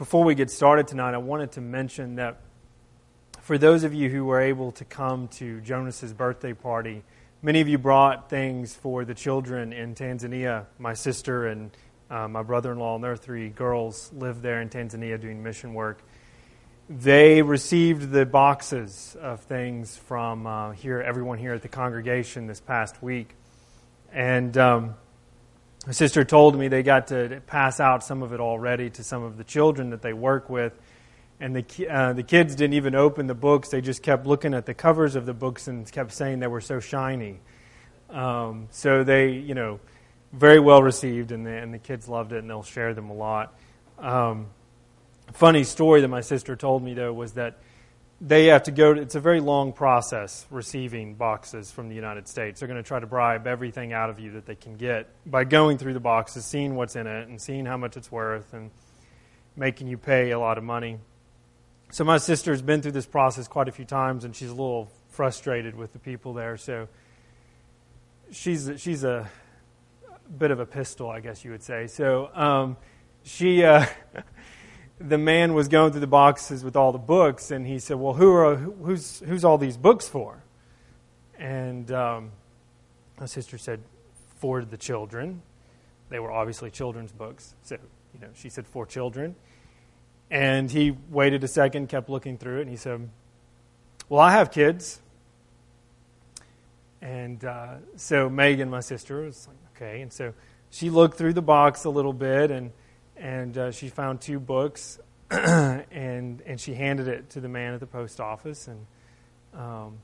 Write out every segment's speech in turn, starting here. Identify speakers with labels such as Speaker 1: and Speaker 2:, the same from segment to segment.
Speaker 1: before we get started tonight, I wanted to mention that for those of you who were able to come to Jonas's birthday party, many of you brought things for the children in Tanzania. My sister and uh, my brother in law and their three girls live there in Tanzania doing mission work. They received the boxes of things from uh, here, everyone here at the congregation this past week. And um, my sister told me they got to pass out some of it already to some of the children that they work with. And the, uh, the kids didn't even open the books. They just kept looking at the covers of the books and kept saying they were so shiny. Um, so they, you know, very well received, and the, and the kids loved it, and they'll share them a lot. Um, funny story that my sister told me, though, was that they have to go to, it's a very long process receiving boxes from the United States. They're going to try to bribe everything out of you that they can get by going through the boxes, seeing what's in it, and seeing how much it's worth, and making you pay a lot of money. So my sister's been through this process quite a few times, and she's a little frustrated with the people there. So she's she's a bit of a pistol, I guess you would say. So um, she. Uh, the man was going through the boxes with all the books, and he said, "Well, who are who's who's all these books for?" And um, my sister said, "For the children." They were obviously children's books, so you know she said for children. And he waited a second, kept looking through it, and he said, "Well, I have kids." And uh, so Megan, my sister, was like, "Okay," and so she looked through the box a little bit and and uh, she found two books, and and she handed it to the man at the post office, and um,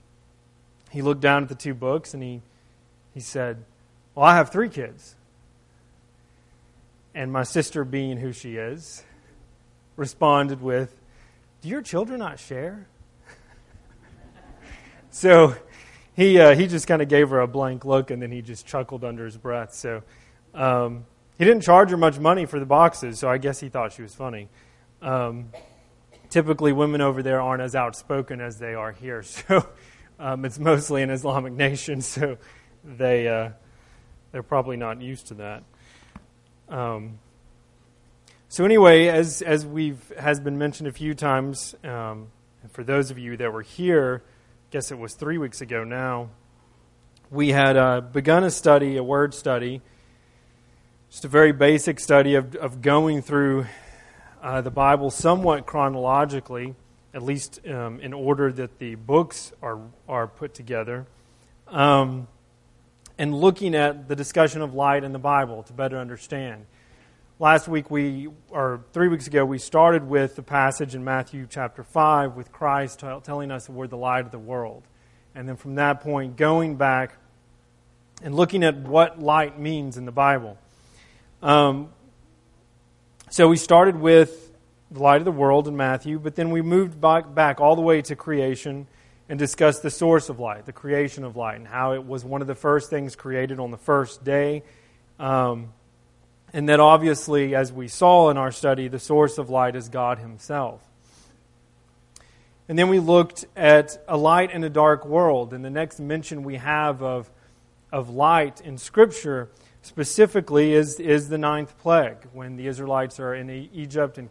Speaker 1: he looked down at the two books, and he he said, "Well, I have three kids." And my sister, being who she is, responded with, "Do your children not share?" so he uh, he just kind of gave her a blank look, and then he just chuckled under his breath. So. Um, he didn't charge her much money for the boxes, so I guess he thought she was funny. Um, typically, women over there aren't as outspoken as they are here, so um, it's mostly an Islamic nation, so they uh, they're probably not used to that. Um, so anyway, as as we've has been mentioned a few times, um, and for those of you that were here, I guess it was three weeks ago now, we had uh, begun a study, a word study just a very basic study of, of going through uh, the Bible somewhat chronologically, at least um, in order that the books are, are put together, um, and looking at the discussion of light in the Bible to better understand. Last week, we, or three weeks ago, we started with the passage in Matthew chapter 5 with Christ t- telling us that we're the light of the world. And then from that point, going back and looking at what light means in the Bible. Um, so we started with the light of the world in Matthew, but then we moved back, back all the way to creation and discussed the source of light, the creation of light, and how it was one of the first things created on the first day. Um, and that obviously, as we saw in our study, the source of light is God Himself. And then we looked at a light in a dark world. And the next mention we have of, of light in Scripture specifically is, is the ninth plague when the Israelites are in Egypt in,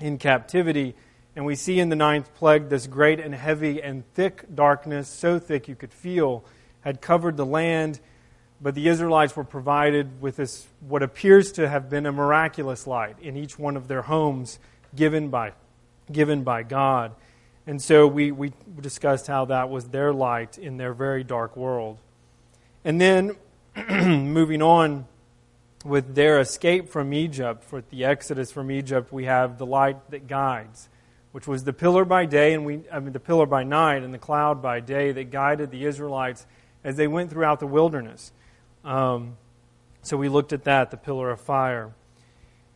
Speaker 1: in captivity. And we see in the ninth plague this great and heavy and thick darkness, so thick you could feel, had covered the land. But the Israelites were provided with this, what appears to have been a miraculous light in each one of their homes given by, given by God. And so we, we discussed how that was their light in their very dark world. And then moving on with their escape from Egypt, for the Exodus from Egypt, we have the light that guides, which was the pillar by day and we I mean the pillar by night and the cloud by day that guided the Israelites as they went throughout the wilderness. Um, so we looked at that, the pillar of fire.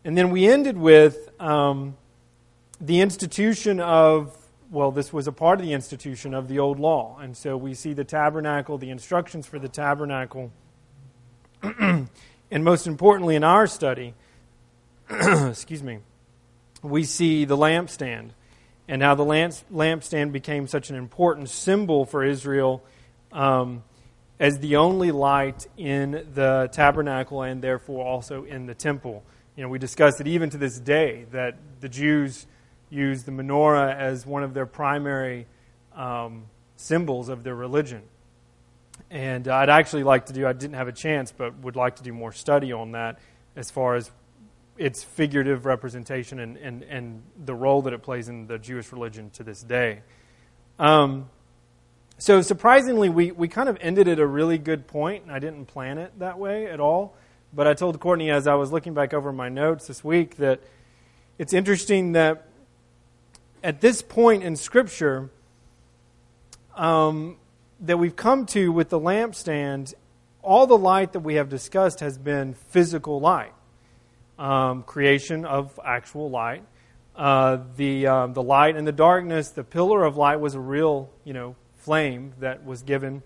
Speaker 1: And then we ended with um, the institution of, well, this was a part of the institution of the old law. And so we see the tabernacle, the instructions for the tabernacle and most importantly, in our study, excuse me, we see the lampstand and how the lamp, lampstand became such an important symbol for Israel um, as the only light in the tabernacle and therefore also in the temple. You know, we discussed it even to this day that the Jews use the menorah as one of their primary um, symbols of their religion. And I'd actually like to do, I didn't have a chance, but would like to do more study on that as far as its figurative representation and, and, and the role that it plays in the Jewish religion to this day. Um, so surprisingly, we, we kind of ended at a really good point, and I didn't plan it that way at all. But I told Courtney as I was looking back over my notes this week that it's interesting that at this point in Scripture, um, that we've come to with the lampstand, all the light that we have discussed has been physical light, um, creation of actual light. Uh, the um, the light and the darkness, the pillar of light was a real you know flame that was given,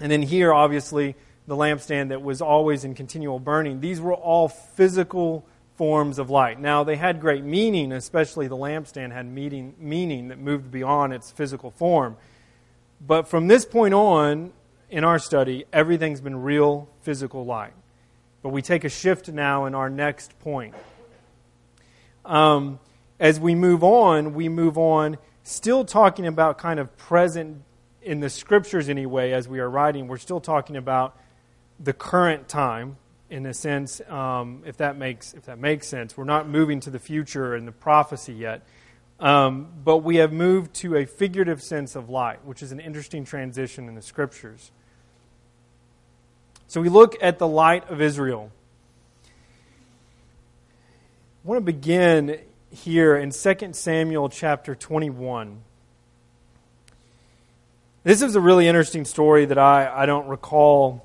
Speaker 1: and then here obviously the lampstand that was always in continual burning. These were all physical forms of light. Now they had great meaning, especially the lampstand had meaning, meaning that moved beyond its physical form. But from this point on in our study, everything's been real physical light. But we take a shift now in our next point. Um, as we move on, we move on still talking about kind of present in the scriptures anyway as we are writing we're still talking about the current time in a sense um, if that makes if that makes sense we're not moving to the future and the prophecy yet um, but we have moved to a figurative sense of light, which is an interesting transition in the scriptures. So we look at the light of Israel. I want to begin here in 2 Samuel chapter 21. This is a really interesting story that I, I don't recall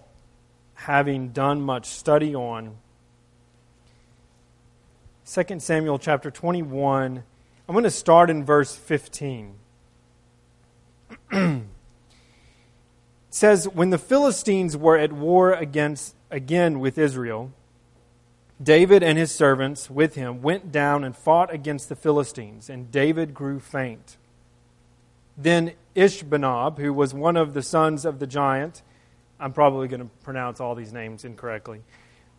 Speaker 1: having done much study on. 2 Samuel chapter 21 I'm going to start in verse 15. it says, When the Philistines were at war against, again with Israel, David and his servants with him went down and fought against the Philistines, and David grew faint. Then Ishbosheth, who was one of the sons of the giant, I'm probably going to pronounce all these names incorrectly,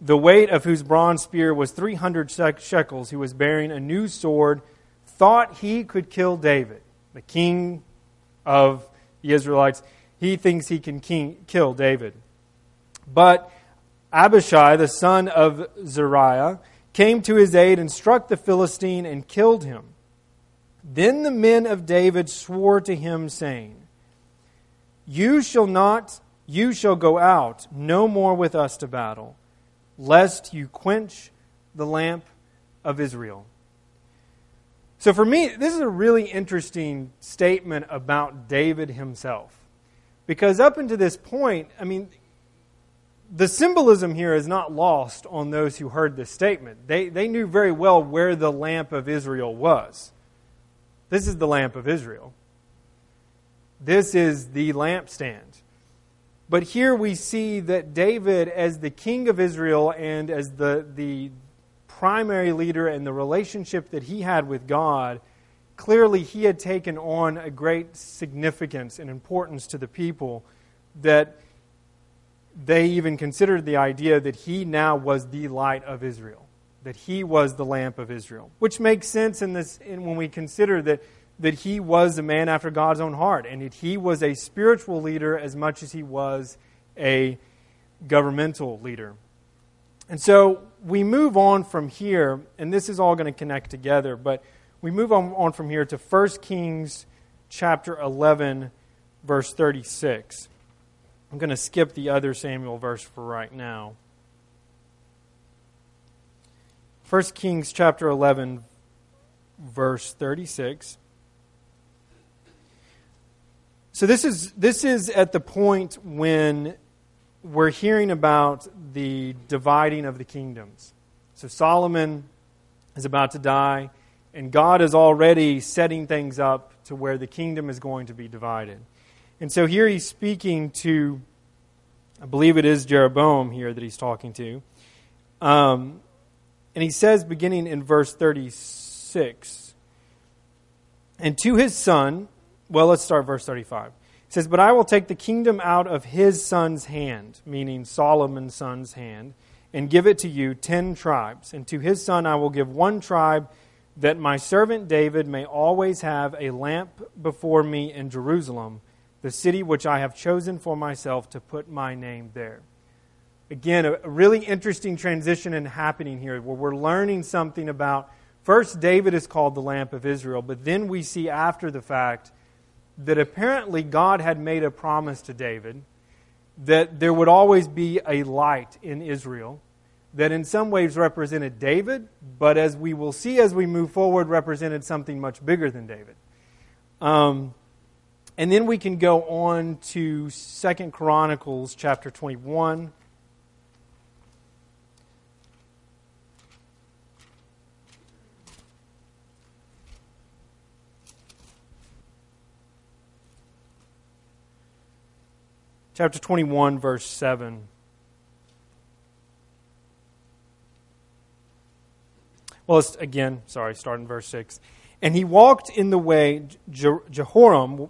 Speaker 1: the weight of whose bronze spear was 300 shekels, who was bearing a new sword thought he could kill David, the king of the Israelites. He thinks he can king, kill David. But Abishai, the son of Zeruiah, came to his aid and struck the Philistine and killed him. Then the men of David swore to him, saying, You shall not, you shall go out no more with us to battle, lest you quench the lamp of Israel. So for me, this is a really interesting statement about David himself. Because up until this point, I mean, the symbolism here is not lost on those who heard this statement. They, they knew very well where the lamp of Israel was. This is the lamp of Israel. This is the lampstand. But here we see that David, as the king of Israel and as the, the, primary leader and the relationship that he had with God, clearly he had taken on a great significance and importance to the people that they even considered the idea that he now was the light of Israel, that he was the lamp of Israel, which makes sense in this in when we consider that that he was a man after God's own heart and that he was a spiritual leader as much as he was a governmental leader. And so we move on from here, and this is all going to connect together, but we move on, on from here to 1 Kings chapter 11, verse 36. I'm going to skip the other Samuel verse for right now. 1 Kings chapter 11, verse 36. So this is, this is at the point when we're hearing about the dividing of the kingdoms. So Solomon is about to die, and God is already setting things up to where the kingdom is going to be divided. And so here he's speaking to, I believe it is Jeroboam here that he's talking to. Um, and he says, beginning in verse 36, and to his son, well, let's start verse 35 says, But I will take the kingdom out of his son's hand, meaning Solomon's son's hand, and give it to you ten tribes. And to his son I will give one tribe, that my servant David may always have a lamp before me in Jerusalem, the city which I have chosen for myself to put my name there. Again, a really interesting transition and happening here where we're learning something about first David is called the lamp of Israel, but then we see after the fact that apparently God had made a promise to David that there would always be a light in Israel that in some ways represented David, but as we will see as we move forward, represented something much bigger than David. Um, and then we can go on to Second Chronicles chapter 21. Chapter 21, verse 7. Well, again, sorry, start in verse 6. And he walked in the way, Je- Jehoram,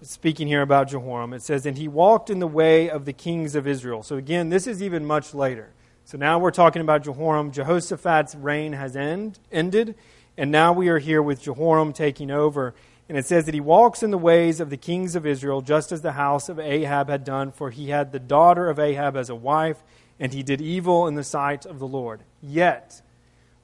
Speaker 1: speaking here about Jehoram, it says, and he walked in the way of the kings of Israel. So again, this is even much later. So now we're talking about Jehoram. Jehoshaphat's reign has end, ended, and now we are here with Jehoram taking over. And it says that he walks in the ways of the kings of Israel, just as the house of Ahab had done, for he had the daughter of Ahab as a wife, and he did evil in the sight of the Lord. Yet,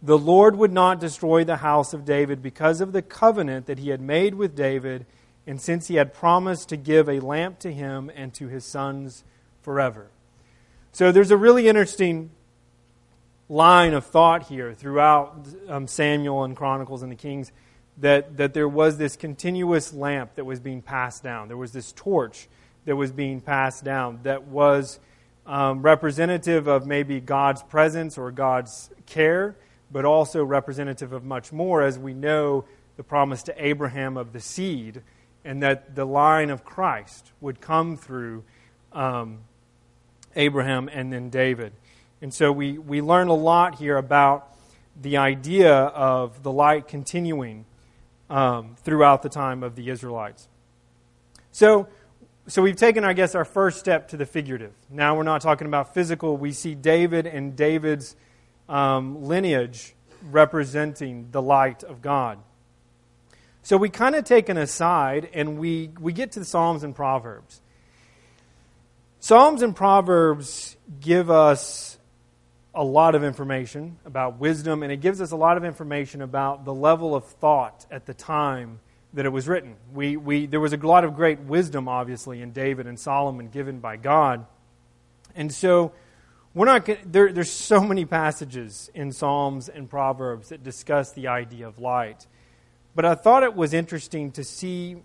Speaker 1: the Lord would not destroy the house of David because of the covenant that he had made with David, and since he had promised to give a lamp to him and to his sons forever. So there's a really interesting line of thought here throughout um, Samuel and Chronicles and the Kings that, that there was this continuous lamp that was being passed down. There was this torch that was being passed down that was um, representative of maybe God's presence or God's care but also representative of much more, as we know the promise to Abraham of the seed, and that the line of Christ would come through um, Abraham and then David. And so we, we learn a lot here about the idea of the light continuing um, throughout the time of the Israelites. So, so we've taken, I guess, our first step to the figurative. Now we're not talking about physical. We see David and David's um, lineage representing the light of God. So we kind of take an aside and we, we get to the Psalms and Proverbs. Psalms and Proverbs give us a lot of information about wisdom, and it gives us a lot of information about the level of thought at the time that it was written. We, we, there was a lot of great wisdom, obviously, in David and Solomon given by God. And so we're not there, there's so many passages in Psalms and Proverbs that discuss the idea of light. But I thought it was interesting to see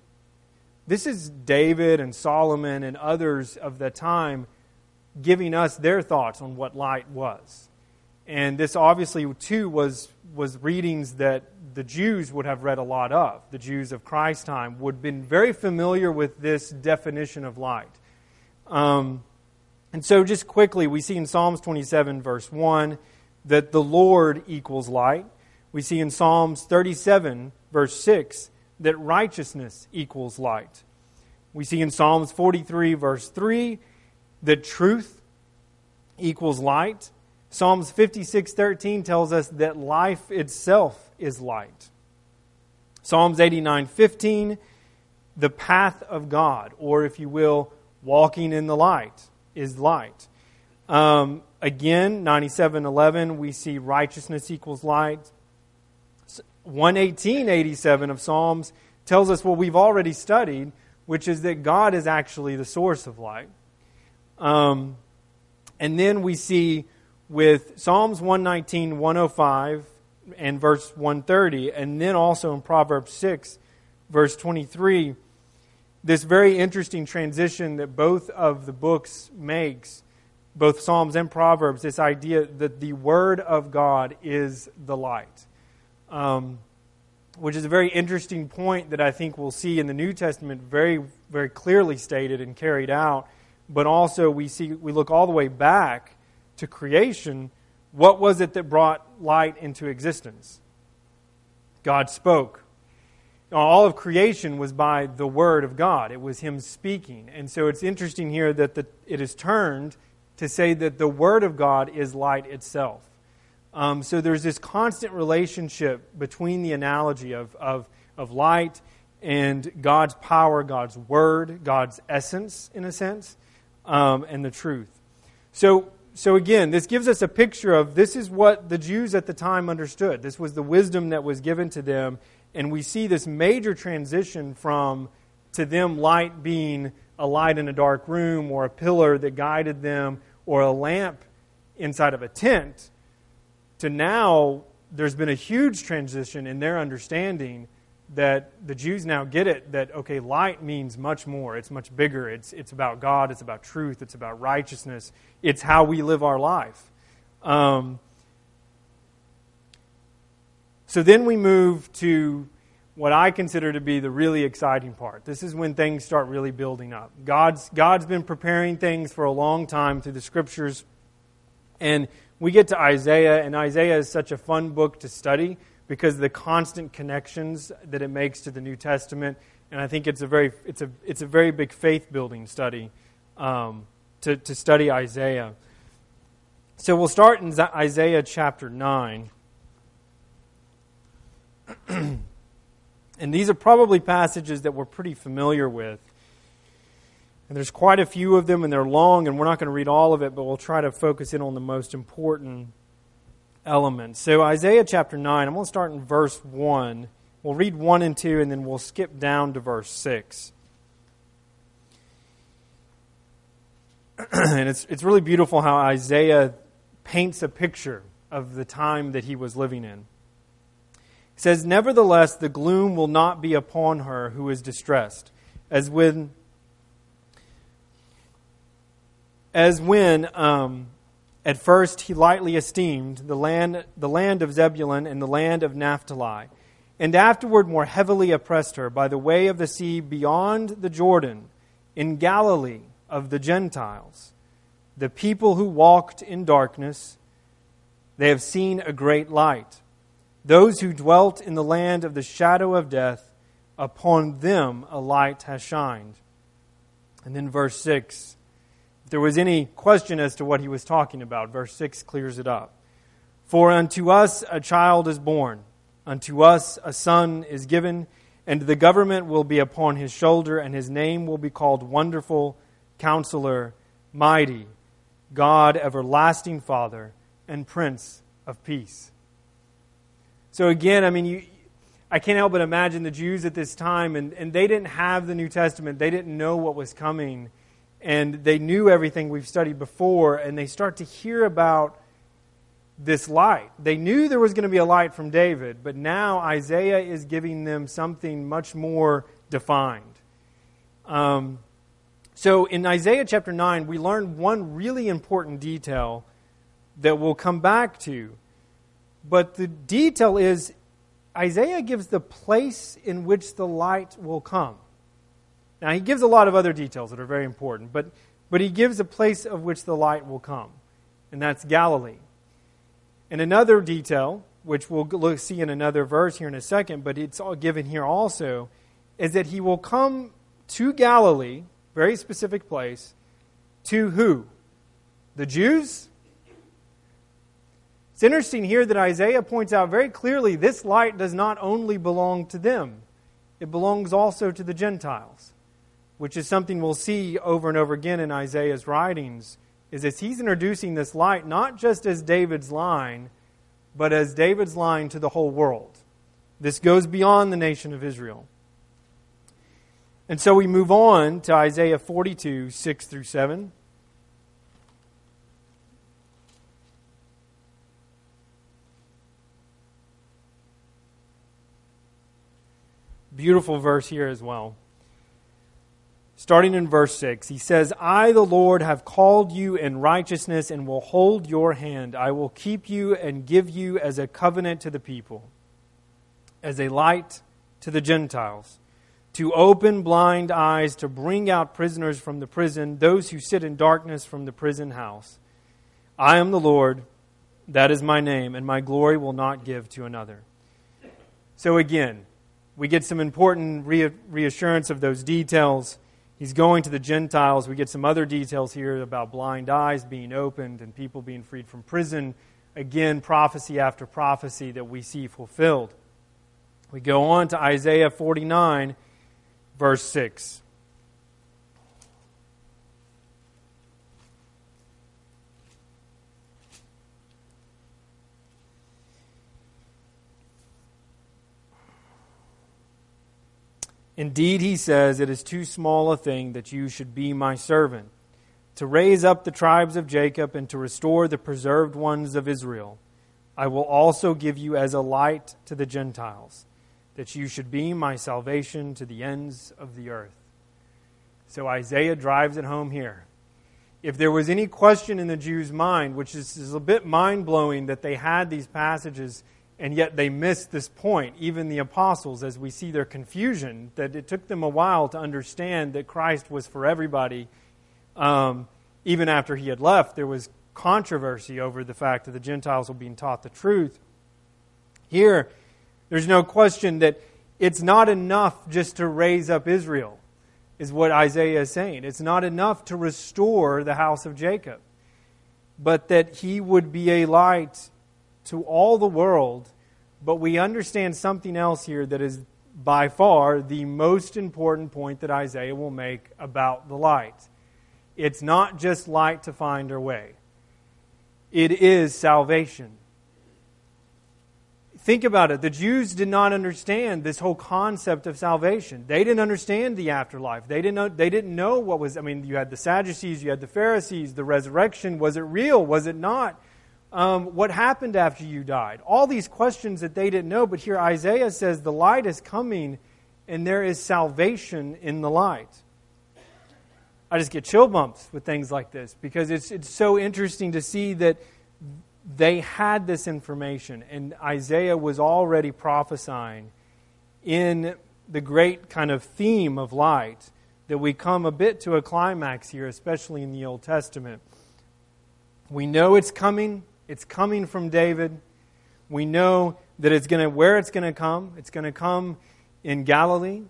Speaker 1: this is David and Solomon and others of the time giving us their thoughts on what light was. And this obviously, too, was, was readings that the Jews would have read a lot of. The Jews of Christ's time would have been very familiar with this definition of light. Um, and so, just quickly, we see in Psalms 27, verse 1, that the Lord equals light. We see in Psalms 37, verse 6, that righteousness equals light. We see in Psalms 43, verse 3, that truth equals light. Psalms 56:13 tells us that life itself is light. Psalms 89:15 the path of God, or if you will, walking in the light is light. Um, again, 97.11, we see righteousness equals light. 118.87 of Psalms tells us what we've already studied, which is that God is actually the source of light. Um, and then we see with Psalms 119, 105, and verse 130, and then also in Proverbs 6, verse 23 this very interesting transition that both of the books makes both psalms and proverbs this idea that the word of god is the light. Um, which is a very interesting point that i think we'll see in the new testament very very clearly stated and carried out but also we see we look all the way back to creation what was it that brought light into existence god spoke all of creation was by the Word of God. It was Him speaking. And so it's interesting here that the, it is turned to say that the Word of God is light itself. Um, so there's this constant relationship between the analogy of, of, of light and God's power, God's Word, God's essence, in a sense, um, and the truth. So, so again, this gives us a picture of this is what the Jews at the time understood. This was the wisdom that was given to them, and we see this major transition from to them light being a light in a dark room or a pillar that guided them or a lamp inside of a tent to now there's been a huge transition in their understanding that the Jews now get it that, okay, light means much more. It's much bigger. It's, it's about God. It's about truth. It's about righteousness. It's how we live our life. Um, so then we move to what I consider to be the really exciting part. This is when things start really building up. God's, God's been preparing things for a long time through the scriptures. And we get to Isaiah, and Isaiah is such a fun book to study because the constant connections that it makes to the New Testament. And I think it's a very, it's a, it's a very big faith building study um, to, to study Isaiah. So we'll start in Isaiah chapter 9. and these are probably passages that we're pretty familiar with. And there's quite a few of them, and they're long, and we're not going to read all of it, but we'll try to focus in on the most important elements. So, Isaiah chapter 9, I'm going to start in verse 1. We'll read 1 and 2, and then we'll skip down to verse 6. and it's, it's really beautiful how Isaiah paints a picture of the time that he was living in. He says, Nevertheless, the gloom will not be upon her who is distressed, as when as when um, at first he lightly esteemed the land, the land of Zebulun and the land of Naphtali, and afterward more heavily oppressed her by the way of the sea beyond the Jordan, in Galilee of the Gentiles. The people who walked in darkness, they have seen a great light. Those who dwelt in the land of the shadow of death, upon them a light has shined. And then verse 6 if there was any question as to what he was talking about, verse 6 clears it up. For unto us a child is born, unto us a son is given, and the government will be upon his shoulder, and his name will be called Wonderful, Counselor, Mighty, God, Everlasting Father, and Prince of Peace. So again, I mean, you, I can't help but imagine the Jews at this time, and, and they didn't have the New Testament. They didn't know what was coming and they knew everything we've studied before, and they start to hear about this light. They knew there was going to be a light from David, but now Isaiah is giving them something much more defined. Um, so in Isaiah chapter 9, we learn one really important detail that we'll come back to. But the detail is Isaiah gives the place in which the light will come. Now, he gives a lot of other details that are very important, but, but he gives a place of which the light will come, and that's Galilee. And another detail, which we'll see in another verse here in a second, but it's all given here also, is that he will come to Galilee, very specific place, to who? The Jews? It's interesting here that Isaiah points out very clearly this light does not only belong to them, it belongs also to the Gentiles which is something we'll see over and over again in Isaiah's writings, is that he's introducing this light not just as David's line, but as David's line to the whole world. This goes beyond the nation of Israel. And so we move on to Isaiah 42, 6 through 7. Beautiful verse here as well starting in verse 6, he says, I, the Lord, have called you in righteousness and will hold your hand. I will keep you and give you as a covenant to the people, as a light to the Gentiles, to open blind eyes, to bring out prisoners from the prison, those who sit in darkness from the prison house. I am the Lord, that is my name, and my glory will not give to another. So again, we get some important reassurance of those details He's going to the Gentiles. We get some other details here about blind eyes being opened and people being freed from prison. Again, prophecy after prophecy that we see fulfilled. We go on to Isaiah 49, verse 6. Indeed, he says, it is too small a thing that you should be my servant, to raise up the tribes of Jacob and to restore the preserved ones of Israel. I will also give you as a light to the Gentiles, that you should be my salvation to the ends of the earth. So Isaiah drives it home here. If there was any question in the Jews' mind, which is, is a bit mind blowing that they had these passages and yet they missed this point, even the apostles, as we see their confusion, that it took them a while to understand that Christ was for everybody. Um, even after he had left, there was controversy over the fact that the Gentiles were being taught the truth. Here, there's no question that it's not enough just to raise up Israel, is what Isaiah is saying. It's not enough to restore the house of Jacob, but that he would be a light to all the world, but we understand something else here that is by far the most important point that Isaiah will make about the light. It's not just light to find our way, it is salvation. Think about it. The Jews did not understand this whole concept of salvation. They didn't understand the afterlife. They didn't know, they didn't know what was, I mean, you had the Sadducees, you had the Pharisees, the resurrection. Was it real? Was it not? Um, what happened after you died? All these questions that they didn't know, but here Isaiah says the light is coming and there is salvation in the light. I just get chill bumps with things like this because it's, it's so interesting to see that they had this information and Isaiah was already prophesying in the great kind of theme of light that we come a bit to a climax here, especially in the Old Testament. We know it's coming. It's coming from David. We know that it's going to where it's going to come. It's going to come in Galilee.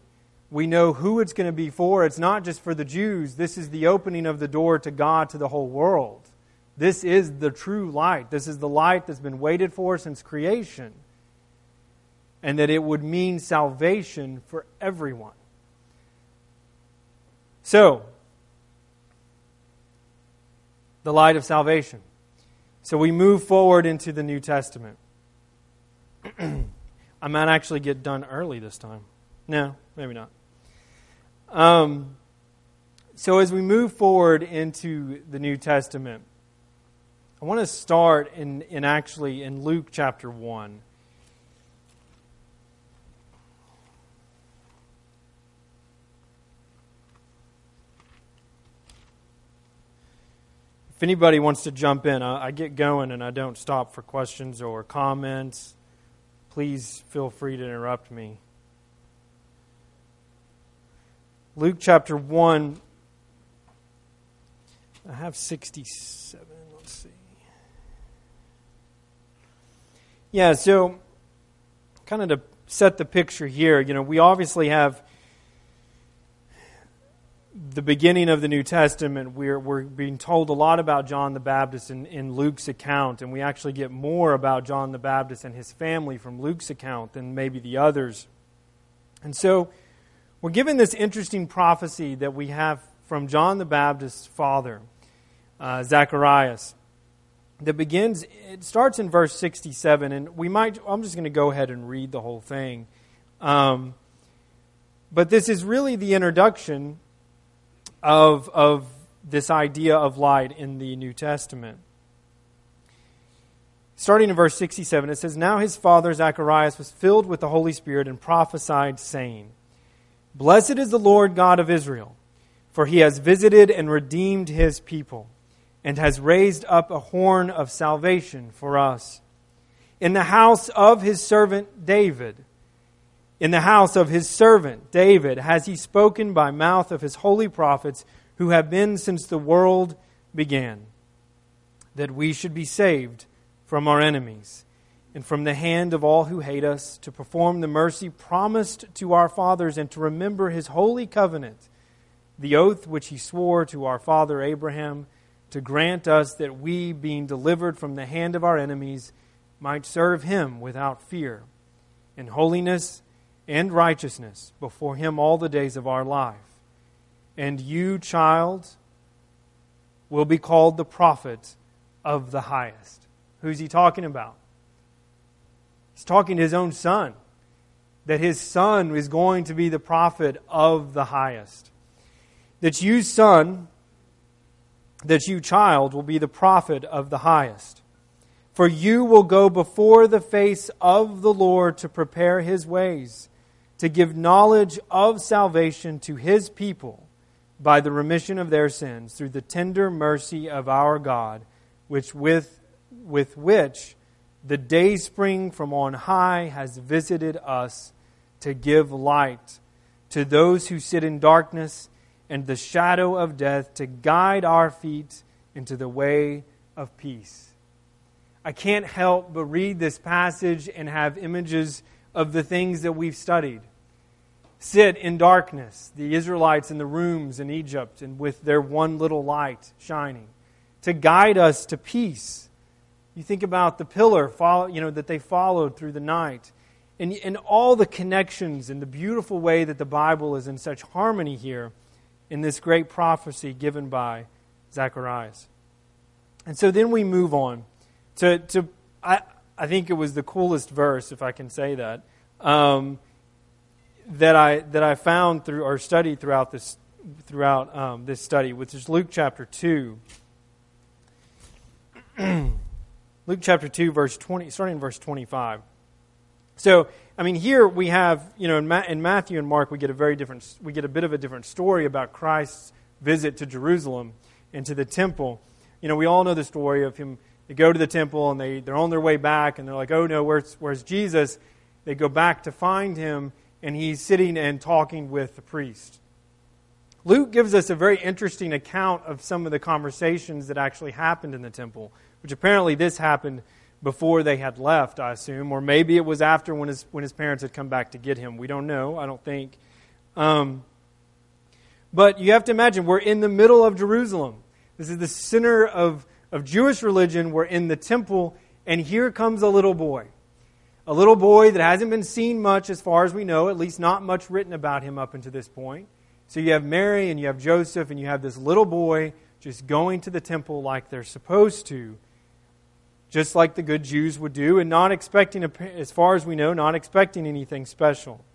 Speaker 1: We know who it's going to be for. It's not just for the Jews. This is the opening of the door to God to the whole world. This is the true light. This is the light that's been waited for since creation. And that it would mean salvation for everyone. So, the light of salvation. So we move forward into the New Testament. I might actually get done early this time. No, maybe not. Um, so as we move forward into the New Testament, I want to start in, in actually in Luke chapter 1. If anybody wants to jump in, I, I get going and I don't stop for questions or comments. Please feel free to interrupt me. Luke chapter 1. I have 67. Let's see. Yeah, so kind of to set the picture here, you know, we obviously have the beginning of the New Testament, we're, we're being told a lot about John the Baptist in, in Luke's account, and we actually get more about John the Baptist and his family from Luke's account than maybe the others. And so we're given this interesting prophecy that we have from John the Baptist's father, uh, Zacharias, that begins, it starts in verse 67, and we might, I'm just going to go ahead and read the whole thing. Um, but this is really the introduction of, of this idea of light in the New Testament. Starting in verse 67, it says, Now his father Zacharias was filled with the Holy Spirit and prophesied, saying, Blessed is the Lord God of Israel, for he has visited and redeemed his people, and has raised up a horn of salvation for us. In the house of his servant David, in the house of his servant David has he spoken by mouth of his holy prophets who have been since the world began, that we should be saved from our enemies and from the hand of all who hate us, to perform the mercy promised to our fathers and to remember his holy covenant, the oath which he swore to our father Abraham, to grant us that we, being delivered from the hand of our enemies, might serve him without fear, in holiness and righteousness before him all the days of our life. And you, child, will be called the prophet of the highest. Who's he talking about? He's talking to his own son, that his son is going to be the prophet of the highest. That you, son, that you, child, will be the prophet of the highest. For you will go before the face of the Lord to prepare his ways, to give knowledge of salvation to his people by the remission of their sins, through the tender mercy of our God, which with, with which the day spring from on high has visited us to give light to those who sit in darkness and the shadow of death to guide our feet into the way of peace. I can't help but read this passage and have images of the things that we've studied. Sit in darkness, the Israelites in the rooms in Egypt, and with their one little light shining, to guide us to peace. You think about the pillar follow, you know, that they followed through the night, and, and all the connections and the beautiful way that the Bible is in such harmony here in this great prophecy given by Zacharias. And so then we move on to, to I, I think it was the coolest verse, if I can say that, um, that, I, that I found through or studied throughout this, throughout, um, this study, which is Luke chapter 2. Luke chapter 2, verse 20, starting in verse 25. So I mean, here we have, you know, in, Ma- in, Matthew and Mark, we get a very different, we get a bit of a different story about Christ's visit to Jerusalem and to the temple. You know, we all know the story of him. They go to the temple and they, they're on their way back and they're like, oh no, where's, where's Jesus? They go back to find him and he's sitting and talking with the priest. Luke gives us a very interesting account of some of the conversations that actually happened in the temple, which apparently this happened before they had left, I assume, or maybe it was after when his, when his parents had come back to get him. We don't know, I don't think. Um, but you have to imagine, we're in the middle of Jerusalem. This is the center of, of Jewish religion. We're in the temple, and here comes a little boy. A little boy that hasn't been seen much as far as we know, at least not much written about him up until this point. So you have Mary and you have Joseph, and you have this little boy just going to the temple like they're supposed to just like the good Jews would do, and not expecting, as far as we know, not expecting anything special.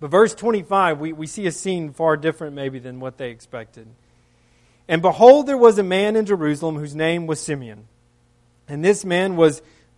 Speaker 1: But verse 25, we, we see a scene far different maybe than what they expected. And behold, there was a man in Jerusalem whose name was Simeon. And this man was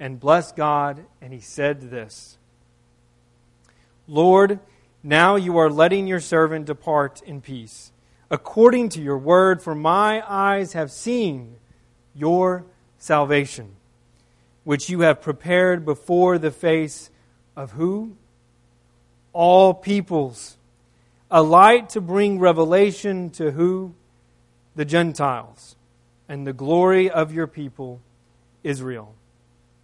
Speaker 1: and blessed God, and he said this Lord, now you are letting your servant depart in peace, according to your word, for my eyes have seen your salvation which you have prepared before the face of who? All peoples. A light to bring revelation to who? The Gentiles. And the glory of your people, Israel.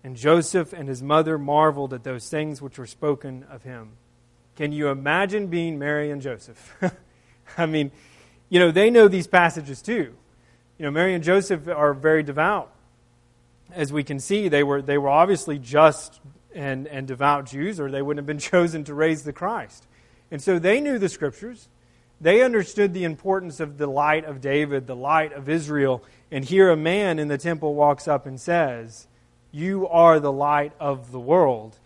Speaker 1: And Joseph and his mother marveled at those things which were spoken of him. Can you imagine being Mary and Joseph? I mean, you know, they know these passages too. You know, Mary and Joseph are very devout as we can see, they were, they were obviously just and, and devout Jews, or they wouldn't have been chosen to raise the Christ. And so they knew the scriptures. They understood the importance of the light of David, the light of Israel. And here a man in the temple walks up and says, You are the light of the world.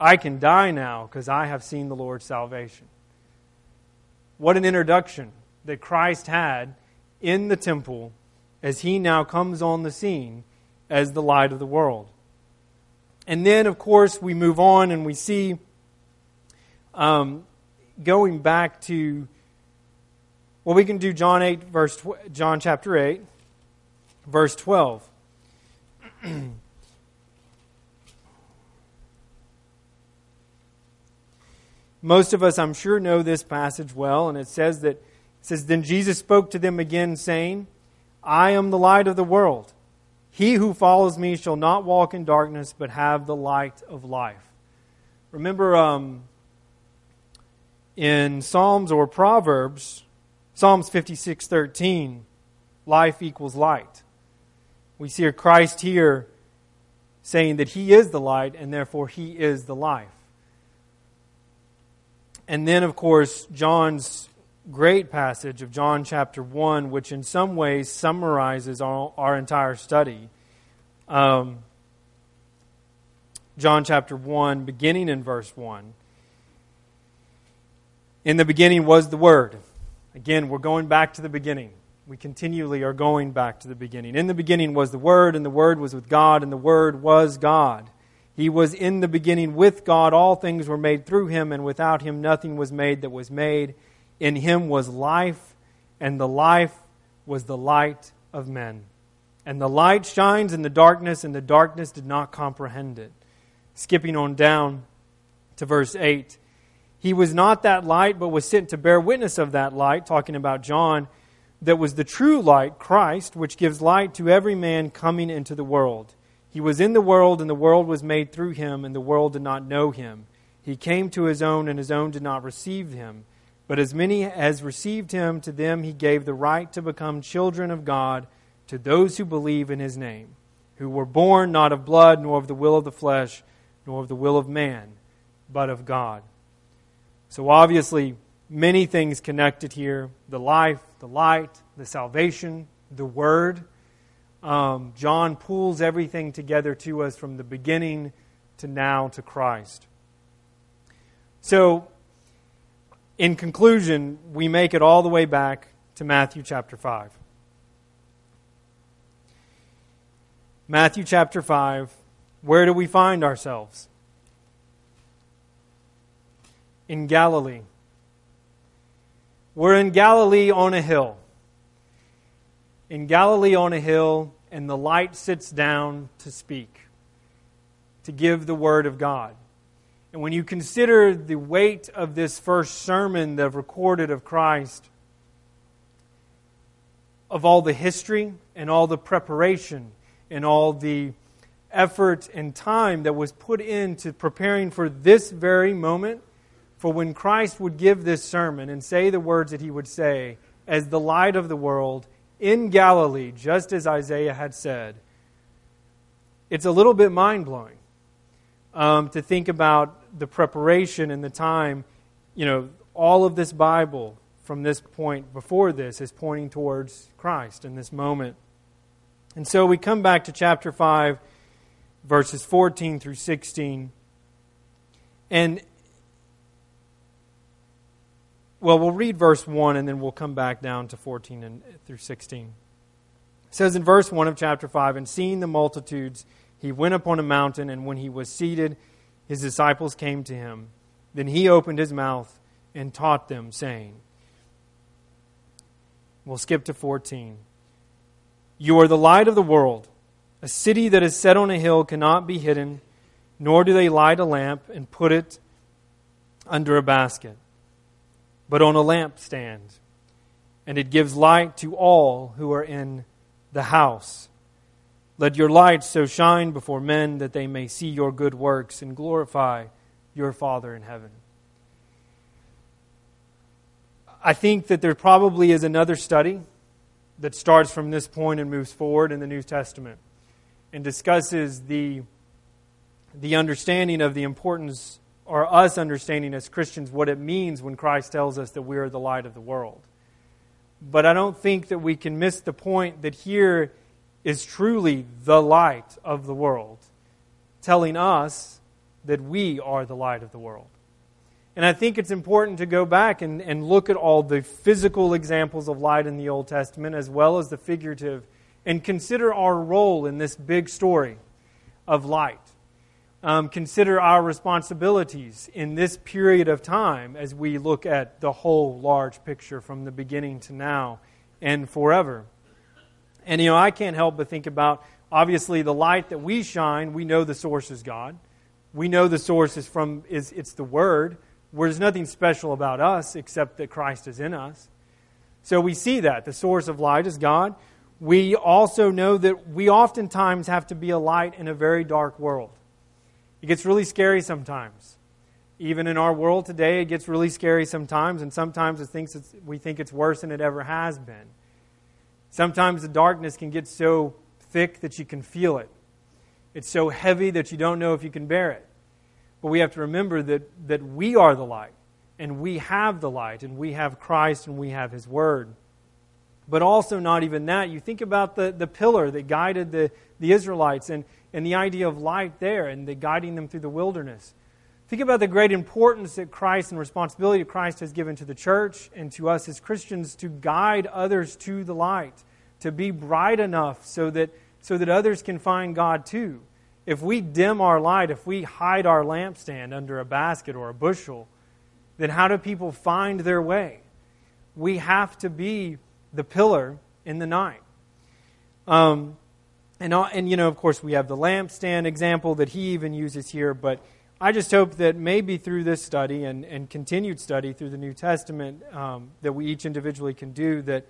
Speaker 1: I can die now because I have seen the Lord's salvation. What an introduction that Christ had in the temple as he now comes on the scene as the light of the world. And then, of course, we move on and we see, um, going back to, well, we can do John 8 verse John chapter 8 verse 12. Most of us, I'm sure, know this passage well, and it says that it says, Then Jesus spoke to them again, saying, I am the light of the world. He who follows me shall not walk in darkness, but have the light of life. Remember um, in Psalms or Proverbs, Psalms 56 13, life equals light. We see a Christ here saying that he is the light and therefore he is the life. And then, of course, John's great passage of John chapter 1, which in some ways summarizes our, our entire study. Um, John chapter 1, beginning in verse 1. In the beginning was the Word. Again, we're going back to the beginning. We continually are going back to the beginning. In the beginning was the Word, and the Word was with God, and the Word was God. He was in the beginning with God. All things were made through him, and without him nothing was made that was made. In him was life, and the life was the light of men. And the light shines in the darkness, and the darkness did not comprehend it. Skipping on down to verse 8. He was not that light, but was sent to bear witness of that light, talking about John, that was the true light, Christ, which gives light to every man coming into the world. He was in the world, and the world was made through him, and the world did not know him. He came to his own, and his own did not receive him. But as many as received him, to them he gave the right to become children of God, to those who believe in his name, who were born not of blood, nor of the will of the flesh, nor of the will of man, but of God. So obviously, many things connected here the life, the light, the salvation, the word um, John pulls everything together to us from the beginning to now to Christ. So, in conclusion, we make it all the way back to Matthew chapter 5. Matthew chapter 5, where do we find ourselves? In Galilee. We're in Galilee on a hill in Galilee on a hill, and the light sits down to speak, to give the word of God. And when you consider the weight of this first sermon that recorded of Christ, of all the history and all the preparation and all the effort and time that was put into preparing for this very moment, for when Christ would give this sermon and say the words that he would say as the light of the world in Galilee, just as Isaiah had said, it's a little bit mind blowing um, to think about the preparation and the time. You know, all of this Bible from this point before this is pointing towards Christ in this moment. And so we come back to chapter 5, verses 14 through 16. And well, we'll read verse 1 and then we'll come back down to 14 and through 16. It says in verse 1 of chapter 5 And seeing the multitudes, he went up on a mountain, and when he was seated, his disciples came to him. Then he opened his mouth and taught them, saying, We'll skip to 14. You are the light of the world. A city that is set on a hill cannot be hidden, nor do they light a lamp and put it under a basket but on a lampstand, and it gives light to all who are in the house. Let your light so shine before men that they may see your good works and glorify your Father in heaven. I think that there probably is another study that starts from this point and moves forward in the New Testament and discusses the, the understanding of the importance or us understanding as Christians what it means when Christ tells us that we are the light of the world. But I don't think that we can miss the point that here is truly the light of the world, telling us that we are the light of the world. And I think it's important to go back and, and look at all the physical examples of light in the Old Testament as well as the figurative and consider our role in this big story of light. Um, consider our responsibilities in this period of time as we look at the whole large picture from the beginning to now and forever. And, you know, I can't help but think about obviously the light that we shine, we know the source is God. We know the source is from, is, it's the Word, where there's nothing special about us except that Christ is in us. So we see that. The source of light is God. We also know that we oftentimes have to be a light in a very dark world. It gets really scary sometimes. Even in our world today, it gets really scary sometimes, and sometimes it thinks we think it's worse than it ever has been. Sometimes the darkness can get so thick that you can feel it. It's so heavy that you don't know if you can bear it. But we have to remember that, that we are the light, and we have the light, and we have Christ, and we have His Word. But also, not even that. You think about the, the pillar that guided the, the Israelites and, and the idea of light there and the guiding them through the wilderness. Think about the great importance that Christ and responsibility of Christ has given to the church and to us as Christians to guide others to the light, to be bright enough so that, so that others can find God too. If we dim our light, if we hide our lampstand under a basket or a bushel, then how do people find their way? We have to be the pillar in the night. Um, and, and, you know, of course, we have the lampstand example that he even uses here, but I just hope that maybe through this study and, and continued study through the New Testament um, that we each individually can do, that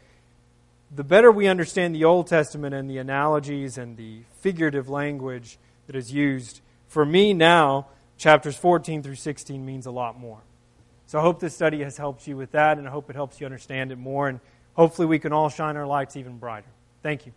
Speaker 1: the better we understand the Old Testament and the analogies and the figurative language that is used, for me now, chapters 14 through 16 means a lot more. So I hope this study has helped you with that, and I hope it helps you understand it more, and hopefully we can all shine our lights even brighter. Thank you.